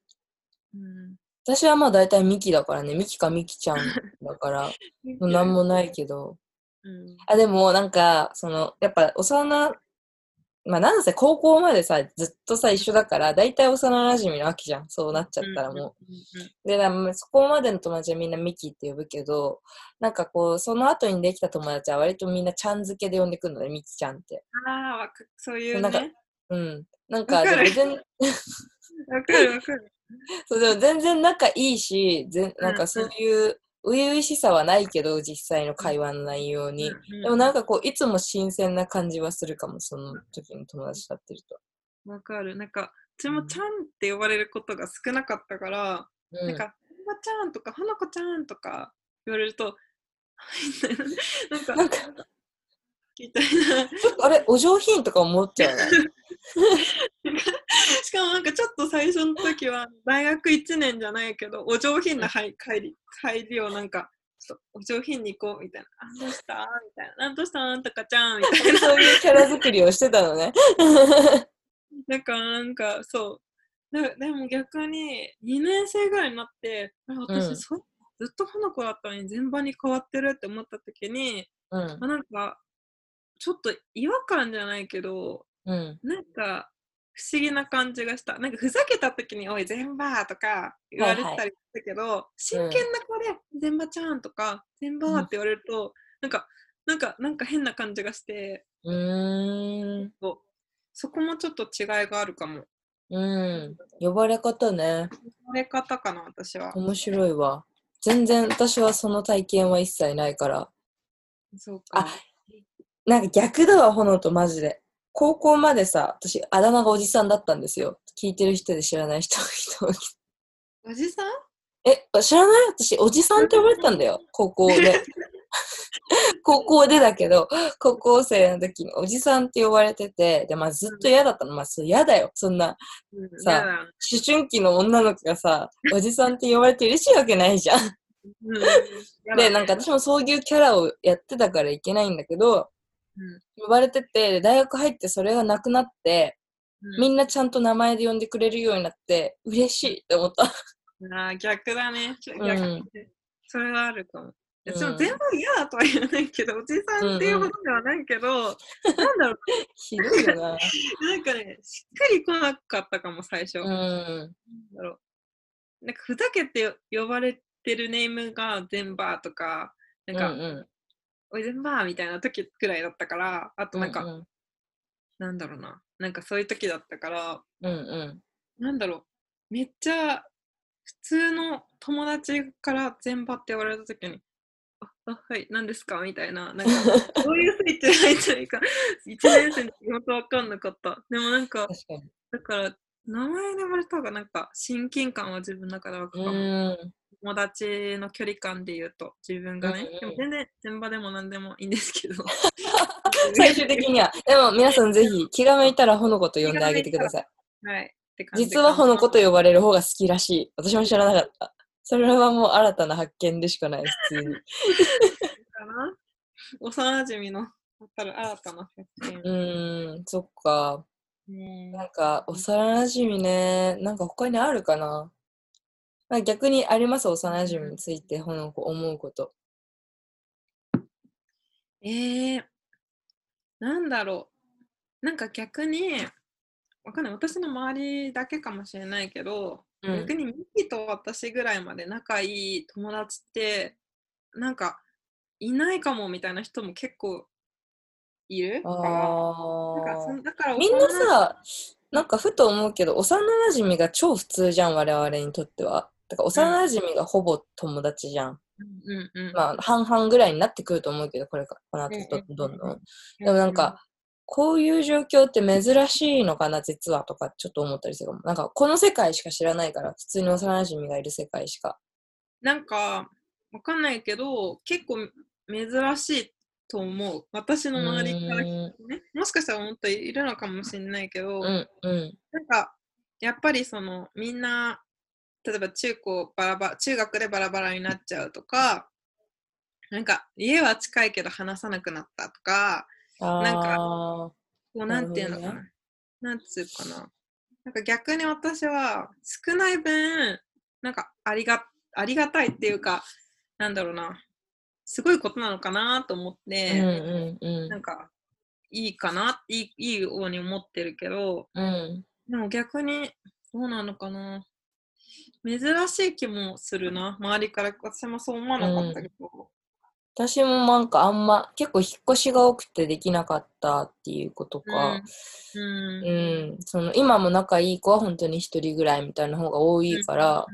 [SPEAKER 2] うん、
[SPEAKER 1] 私はまあ大体ミキだからね。ミキかミキちゃんだから、もうなんもないけど。
[SPEAKER 2] うん
[SPEAKER 1] あ、でもなんか、その、やっぱ幼、まあなんせ高校までさ、ずっとさ、一緒だから、大体幼馴染のわけじゃん。そうなっちゃったらもう。で、そこまでの友達はみんなミキって呼ぶけど、なんかこう、その後にできた友達は割とみんなちゃん付けで呼んでくるのね、ミキちゃんって。
[SPEAKER 2] ああ、そういう
[SPEAKER 1] なんか
[SPEAKER 2] ね。
[SPEAKER 1] うん。なんか、
[SPEAKER 2] わかる
[SPEAKER 1] でも全
[SPEAKER 2] わかるわかる。
[SPEAKER 1] そうでも全然仲いいし、ぜんなんかそういう初々しさはないけど、実際の会話の内容に。でもなん
[SPEAKER 2] か、
[SPEAKER 1] かこう、いつも新鮮な感じはするかも、その時の友達だってると。
[SPEAKER 2] わかる。なんか、うちもちゃんって呼ばれることが少なかったから、
[SPEAKER 1] うん、
[SPEAKER 2] なんか、ほのちゃんとか、ほのこちゃんとか言われると、なんか、
[SPEAKER 1] なんか
[SPEAKER 2] みたいな。
[SPEAKER 1] ちょっとあれ、お上品とか思っちゃうね。
[SPEAKER 2] しかもなんかちょっと最初の時は大学1年じゃないけどお上品な入帰り帰りをなんかちょっとお上品に行こうみたいな「あどうした?」みたいな「なんどうした？なんとかちゃん」みたいな
[SPEAKER 1] そういうキャラ作りをしてたのね。
[SPEAKER 2] だからなんかそうででも逆に2年生ぐらいになってあ私、
[SPEAKER 1] うん
[SPEAKER 2] そうずっとほの子だったのに全場に変わってるって思った時に
[SPEAKER 1] うん
[SPEAKER 2] あ。なんかちょっと違和感じゃないけど
[SPEAKER 1] うん。
[SPEAKER 2] なんか不思議な感じがした。なんかふざけた時に「おい全場」とか言われてたりしたけど、真剣な子で「全場ちゃん」とか「全場」って言われると、なんかなんかなんか変な感じがして
[SPEAKER 1] うーん。
[SPEAKER 2] そこもちょっと違いがあるかも。
[SPEAKER 1] うん。呼ばれ方ね。
[SPEAKER 2] 呼ばれ方かな私は。
[SPEAKER 1] 面白いわ。全然私はその体験は一切ないから。
[SPEAKER 2] そうか。
[SPEAKER 1] あなんか逆だわ、ほのとマジで。高校までさ、私、あだ名がおじさんだったんですよ。聞いてる人で知らない人人
[SPEAKER 2] おじさん？
[SPEAKER 1] え、知らない？私、おじさんって呼ばれてたんだよ。高校で。高校でだけど、高校生の時におじさんって呼ばれてて、で、まあずっと嫌だったの。まあ、そう嫌だよ。そんな、
[SPEAKER 2] うん
[SPEAKER 1] さ思春期の女の子がさ、おじさんって呼ばれて嬉しいわけないじゃん。で、なんか私もそういうキャラをやってたからいけないんだけど、
[SPEAKER 2] うん
[SPEAKER 1] 呼ばれてて、で大学入ってそれがなくなって、
[SPEAKER 2] うん
[SPEAKER 1] みんなちゃんと名前で呼んでくれるようになって、嬉しいって思った。
[SPEAKER 2] あー逆だね。逆
[SPEAKER 1] うん
[SPEAKER 2] それはあるかも。で
[SPEAKER 1] うん
[SPEAKER 2] も全部嫌だとは言わないけど、おじさんっていうほどではないけど、なんだろう、
[SPEAKER 1] ひどいよな。
[SPEAKER 2] なんかね、しっかり来なかったかも、最初。
[SPEAKER 1] う
[SPEAKER 2] なん
[SPEAKER 1] ん。
[SPEAKER 2] だろう。なんかふざけて呼ばれてるネームが全バーとか、なんか、
[SPEAKER 1] うんうん
[SPEAKER 2] おい全バーみたいな時くらいだったから、あとなんか、
[SPEAKER 1] うん
[SPEAKER 2] なんだろうな、なんかそういう時だったから、
[SPEAKER 1] うんうん
[SPEAKER 2] なんだろう、めっちゃ普通の友達から全場って言われた時に、ああ、はい、何ですか？みたいな。なんか、どういうスイッチで入ったらいいか、1年生の時本当わかんなかった。でもなんか。だから、名前で呼ばれた方がなんか親近感は自分の中で湧く
[SPEAKER 1] う
[SPEAKER 2] かも。友達の距離感で言うと、自分がね。でも全然、全場でも何でもいいんですけど。
[SPEAKER 1] 最終的には。でも皆さんぜひ気が向いたらほのこと呼んであげてください。
[SPEAKER 2] はい。
[SPEAKER 1] 実はほのこと呼ばれる方が好きらしい。私も知らなかった。それはもう新たな発見でしかない、普通に。
[SPEAKER 2] かな幼馴染の新たな発見。
[SPEAKER 1] うーん、そっか。
[SPEAKER 2] うん
[SPEAKER 1] なんか、幼馴染ね、なんか他にあるかな？まあ逆にあります、幼馴染について、ほの子思うこと。
[SPEAKER 2] えー、なんだろう。なんか逆に、わかんない。私の周りだけかもしれないけど、
[SPEAKER 1] うん
[SPEAKER 2] 逆にミキと私ぐらいまで仲いい友達って、なんかいないかもみたいな人も結構いる？から。なんかだから
[SPEAKER 1] みんなさ、なんかふと思うけど、幼馴染が超普通じゃん、我々にとっては。だから幼馴染がほぼ友達じゃん。
[SPEAKER 2] うんうんうん。
[SPEAKER 1] まあ、半々ぐらいになってくると思うけど、これか、この後どどんどん。でもなんか、こういう状況って珍しいのかな、実はとかちょっと思ったりするかも。なんか、この世界しか知らないから、普通に幼馴染がいる世界しか。
[SPEAKER 2] なんか、わかんないけど、結構珍しいと思う。私の周りからね。もしかしたら本当いるのかもしれないけど、
[SPEAKER 1] うん、うん。
[SPEAKER 2] なんか、やっぱりその、みんな、例えば中高バラバラ、中学でバラバラになっちゃうとか、なんか、家は近いけど話さなくなったとか、なんか
[SPEAKER 1] あ
[SPEAKER 2] こうなんていうのか
[SPEAKER 1] なる
[SPEAKER 2] な。なんつうかな。なんか逆に私は少ない分、なんかありがありがたいっていうか、なんだろうな。すごいことなのかなと思っ
[SPEAKER 1] ー
[SPEAKER 2] て、
[SPEAKER 1] うん、うん、
[SPEAKER 2] なんかいいかな、いいいいように思ってるけど、
[SPEAKER 1] うん。うん。
[SPEAKER 2] でも逆にどうなのかな。珍しい気もするな。周りから私もそう思わなかったけど。
[SPEAKER 1] 私もなんかあんま、結構引っ越しが多くてできなかったっていうことか、
[SPEAKER 2] うん。
[SPEAKER 1] うん、その今も仲いい子は本当に一人ぐらいみたいな方が多いから、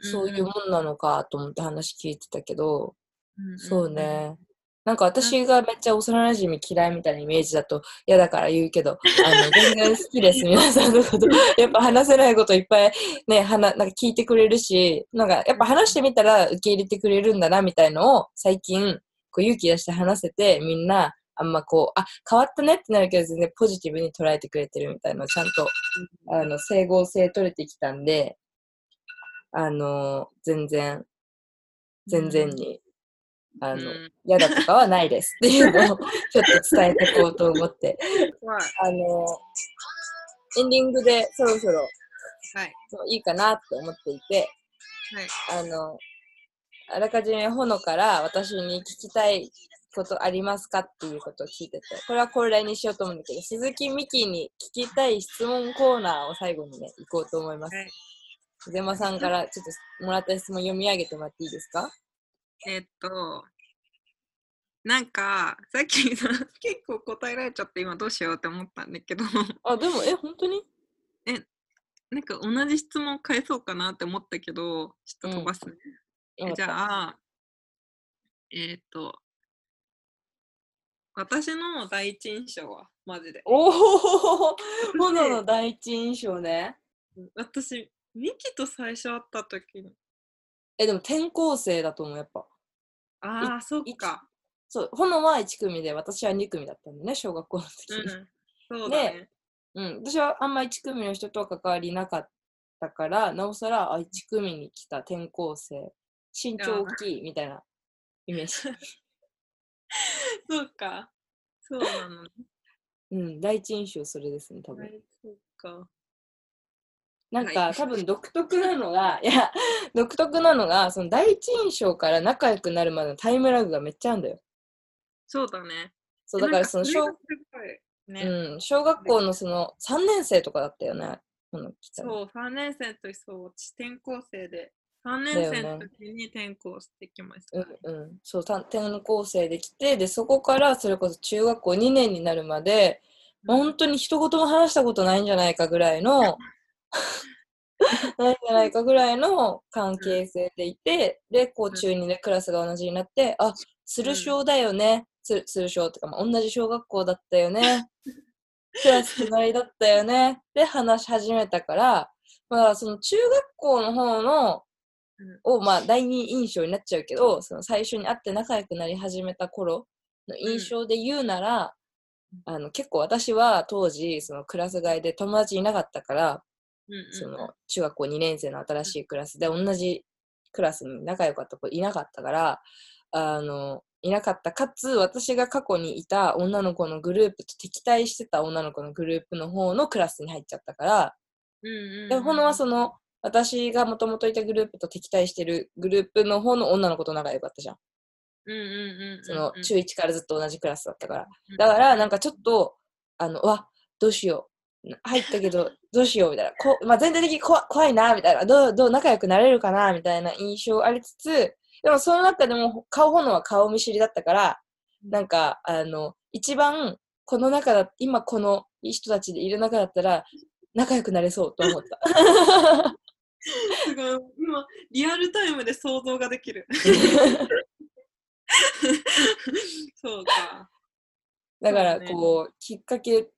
[SPEAKER 1] そういうもんなのかと思って話聞いてたけど、
[SPEAKER 2] うん
[SPEAKER 1] そう。ね。なんか私がめっちゃ幼馴染嫌いみたいなイメージだと嫌だから言うけど、あの、全然好きです、皆さんのこと。やっぱ話せないこといっぱいね、はななんか聞いてくれるし、なんかやっぱ話してみたら受け入れてくれるんだなみたいのを最近、こう勇気出して話せて、みんな、あんまこう、あ、変わったねってなるけど全然ポジティブに捉えてくれてるみたいなちゃんと、あの、整合性取れてきたんで、あの、全然、全然に、あの、
[SPEAKER 2] うん
[SPEAKER 1] 嫌だとかはないですっていうのを ちょっと伝えていこうと思って、あの、エンディングでそろそろ
[SPEAKER 2] はい。
[SPEAKER 1] いいかなって思っていて、
[SPEAKER 2] はい。
[SPEAKER 1] あの、あらかじめほのから私に聞きたいことありますかっていうことを聞いてて、これはこれにしようと思うんだけど、鈴木美希に聞きたい質問コーナーを最後にね、行こうと思います。
[SPEAKER 2] はい
[SPEAKER 1] ゼマさんからちょっともらった質問読み上げてもらっていいですか？
[SPEAKER 2] えっと、なんか、さっきさ 結構答えられちゃって今どうしようって思ったんだけど、
[SPEAKER 1] あ、でも、え、本当に？
[SPEAKER 2] なんか同じ質問返そうかなって思ったけど、ちょっと飛ばすね。えじゃあ、えっと、私の第一印象は、マジで。
[SPEAKER 1] おお炎の第一印象ね。
[SPEAKER 2] 私、ミキと最初会った時に、
[SPEAKER 1] え、でも転校生だと思う、やっぱ。
[SPEAKER 2] ああ、そっ
[SPEAKER 1] い
[SPEAKER 2] か。
[SPEAKER 1] そう、炎は1組で、私は2組だったんだね、小学校の時に。
[SPEAKER 2] うん。そうだね。
[SPEAKER 1] うん、私はあんま1組の人とは関わりなかったから、なおさら、あ、1組に来た転校生、身長大きいみたいなイメージ。
[SPEAKER 2] そうか。そうなのね。
[SPEAKER 1] うん、第一印象それですね、多分。
[SPEAKER 2] はい、そうか。
[SPEAKER 1] なんか、
[SPEAKER 2] はい。
[SPEAKER 1] 多分独特なのが、いや、独特なのが、その第一印象から仲良くなるまでのタイムラグがめっちゃあるんだよ。
[SPEAKER 2] そうだね。
[SPEAKER 1] そう、だからその小
[SPEAKER 2] ね、
[SPEAKER 1] うん、小学校のその3年生とかだったよね。
[SPEAKER 2] そう、3年生の時そう、私転校生で、3年生の時に転校してきました、ね。
[SPEAKER 1] うんうん、そうた転校生で来てでそこからそれこそ中学校2年になるまで本当に一言も話したことないんじゃないかぐらいのないんじゃないかぐらいの関係性でいてでこう中2でクラスが同じになってあ鶴小だよね。つ鶴小ってか、まあ、同じ小学校だったよね。クラス隣だったよね。で話し始めたから、まあその中学校の方の、をまあ第二印象になっちゃうけど、その最初に会って仲良くなり始めた頃の印象で言うなら、あの結構私は当時そのクラス替えで友達いなかったから、
[SPEAKER 2] うんうん
[SPEAKER 1] その中学校2年生の新しいクラスで同じクラスに仲良かった子いなかったからあのいなかったかつ私が過去にいた女の子のグループと敵対してた女の子のグループの方のクラスに入っちゃったからでほのはその私がもともといたグループと敵対してるグループの方の女の子と仲良かったじゃん。その
[SPEAKER 2] うん
[SPEAKER 1] 中1からずっと同じクラスだったから。
[SPEAKER 2] うん
[SPEAKER 1] だからなんかちょっと、あの、うわ、どうしよう。入ったけど、どうしようみたいな。こまあ、全体的に怖怖いな、みたいな。どう、どう仲良くなれるかな、みたいな印象ありつつ、でもその中でも顔本能は顔見知りだったから、なんか、あの、一番この中だ、今この人たちでいる中だったら、仲良くなれそうと思った。
[SPEAKER 2] すごい今リアルタイムで想像ができる そうか
[SPEAKER 1] だから
[SPEAKER 2] そうね
[SPEAKER 1] こう、きっかけ、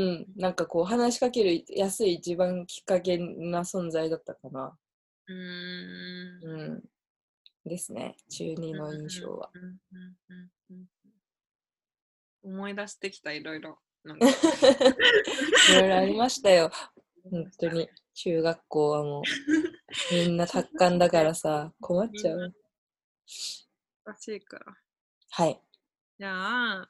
[SPEAKER 1] うん、なんかこう話しかけるやすい一番きっかけな存在だったかな。
[SPEAKER 2] うーん
[SPEAKER 1] うん。ですね。中2の印象は。
[SPEAKER 2] 思い出してきたいろいろ
[SPEAKER 1] いろいろありましたよ。本当に。中学校はもう、みんな達観だからさ、困っちゃう。
[SPEAKER 2] 難しいから
[SPEAKER 1] はい。
[SPEAKER 2] じゃあ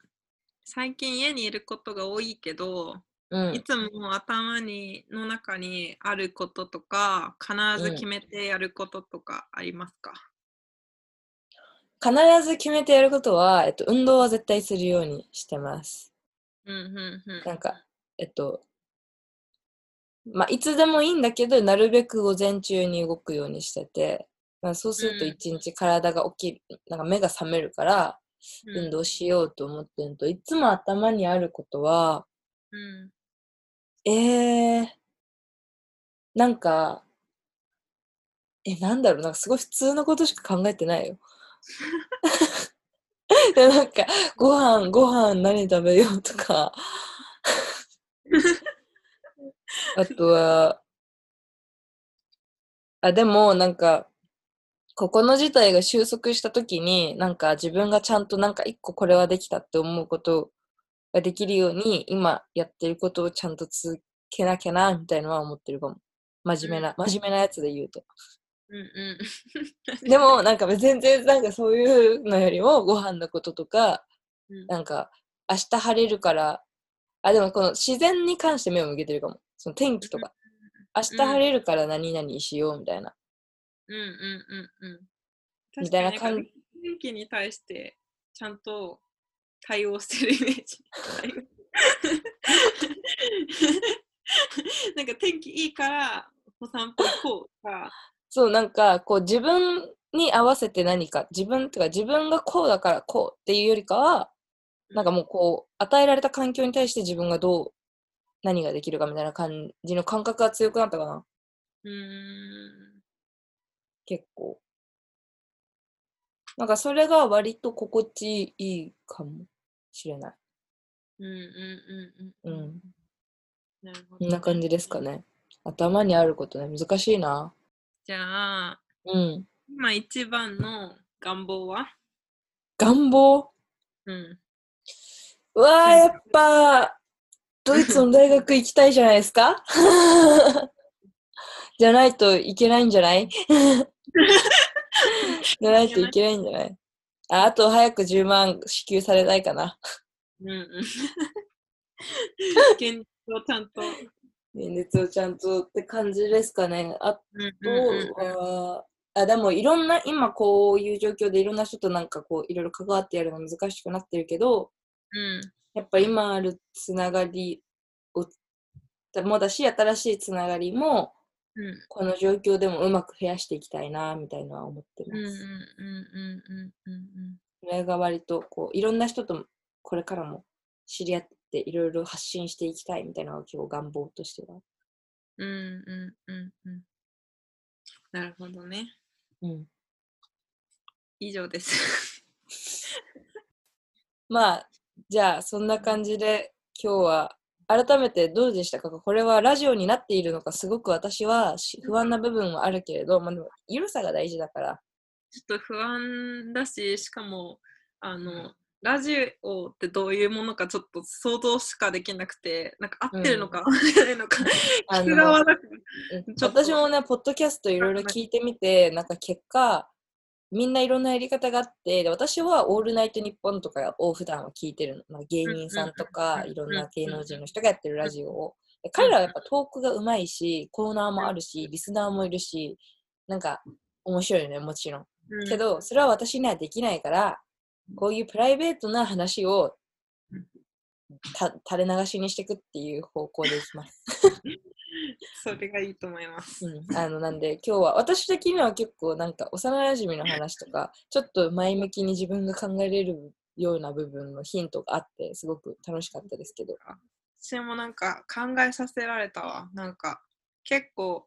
[SPEAKER 2] 最近家にいることが多いけど、
[SPEAKER 1] うん
[SPEAKER 2] い。つも頭にの中にあることとか必ず決めてやることとかありますか、
[SPEAKER 1] 必ず決めてやることは、えっと、運動は絶対するようにしてます。
[SPEAKER 2] うんうんうん
[SPEAKER 1] なんか、えっと、まあ、いつでもいいんだけど、なるべく午前中に動くようにしてて、まあ、そうすると
[SPEAKER 2] うん
[SPEAKER 1] 一日体が起きる、なんか目が覚めるから、
[SPEAKER 2] うん
[SPEAKER 1] 運動しようと思ってると、いつも頭にあることは、
[SPEAKER 2] うん。
[SPEAKER 1] えー、なんか、え、なんだろう、なんかすごい普通のことしか考えてないよ。で なんか、ご飯、ご飯何食べようとか、あとは、あ、でもなんか、ここの事態が収束したときに、なんか自分がちゃんとなんか一個これはできたって思うことができるように、今やってることをちゃんと続けなきゃな、みたいなのは思ってるかも。真面目な、真面目なやつで言うと。
[SPEAKER 2] うんうん
[SPEAKER 1] でも、なんか全然なんかそういうのよりも、ご飯のこととか、
[SPEAKER 2] うん
[SPEAKER 1] なんか、明日晴れるから、あ、でもこの自然に関して目を向けてるかも。その天気とか。明日晴れるから何々しようみたいな。
[SPEAKER 2] うんうんうんうん。
[SPEAKER 1] みたいな感じ
[SPEAKER 2] 天気に対してちゃんと対応してるイメージ。なんか天気いいからお散歩行こうとか。
[SPEAKER 1] そう、なんか、こう自分に合わせて何か、自分とか自分がこうだからこうっていうよりかは、なんかもうこう、与えられた環境に対して自分がどう、何ができるかみたいな感じの感覚が強くなったかな。
[SPEAKER 2] うーん。
[SPEAKER 1] 結構。なんかそれが割と心地いいかもしれない。
[SPEAKER 2] うんうんうん
[SPEAKER 1] う
[SPEAKER 2] うん。
[SPEAKER 1] ん。
[SPEAKER 2] なるほど、
[SPEAKER 1] こんな感じですか。ね。頭にあることね、難しいな。
[SPEAKER 2] じゃあ、
[SPEAKER 1] うん。
[SPEAKER 2] 今一番の願望は？
[SPEAKER 1] 願望？
[SPEAKER 2] うん。
[SPEAKER 1] うわー、やっぱ、ドイツの大学行きたいじゃないですか じゃないといけないんじゃない？じゃないといけないんじゃない？ああと早く10万支給されないかな。
[SPEAKER 2] うんうん。現実をちゃんと。
[SPEAKER 1] 現実をちゃんとって感じですかね。あ
[SPEAKER 2] うん
[SPEAKER 1] とは、あでもいろんな、今こういう状況でいろんな人となんかこういろいろ関わってやるの難しくなってるけど、
[SPEAKER 2] うん
[SPEAKER 1] やっぱ今あるつながりを、もだし、新しいつながりも、
[SPEAKER 2] うん
[SPEAKER 1] この状況でもうまく増やしていきたいな、みたいなのは思って
[SPEAKER 2] うんうん
[SPEAKER 1] ます。
[SPEAKER 2] うんうんうんうん
[SPEAKER 1] それが割とこう、いろんな人とこれからも知り合っていろいろ発信していきたいみたいなのが結構願望としては。
[SPEAKER 2] うんうんうんうんなるほどね。
[SPEAKER 1] うん。
[SPEAKER 2] 以上です。
[SPEAKER 1] まあ、じゃあそんな感じで今日は改めてどうでしたか？これはラジオになっているのかすごく私はし不安な部分はあるけれど、まあ、でも緩さが大事だから。
[SPEAKER 2] ちょっと不安だし、しかも、あの、ラジオってどういうものかちょっと想像しかできなくて、なんか合ってるのか合ってないのか、
[SPEAKER 1] 私もね、ポッドキャストいろいろ聞いてみて、なんか結果、みんないろんなやり方があって、で私はオールナイトニッポンとかを普段は聞いてるの。まあ、芸人さんとか、
[SPEAKER 2] うん
[SPEAKER 1] いろんな芸能人の人がやってるラジオを。で彼らはやっぱトークがうまいし、コーナーもあるし、リスナーもいるし、なんか面白いよね、もちろん。
[SPEAKER 2] うん
[SPEAKER 1] けど、それは私にはできないから、こういうプライベートな話をた垂れ流しにしていくっていう方向でいきます。
[SPEAKER 2] それがいいと思います。
[SPEAKER 1] うん、あのなんで今日は私的には結構なんか幼馴染の話とかちょっと前向きに自分が考えれるような部分のヒントがあってすごく楽しかったですけど。
[SPEAKER 2] 私もなんか考えさせられたわ。なんか結構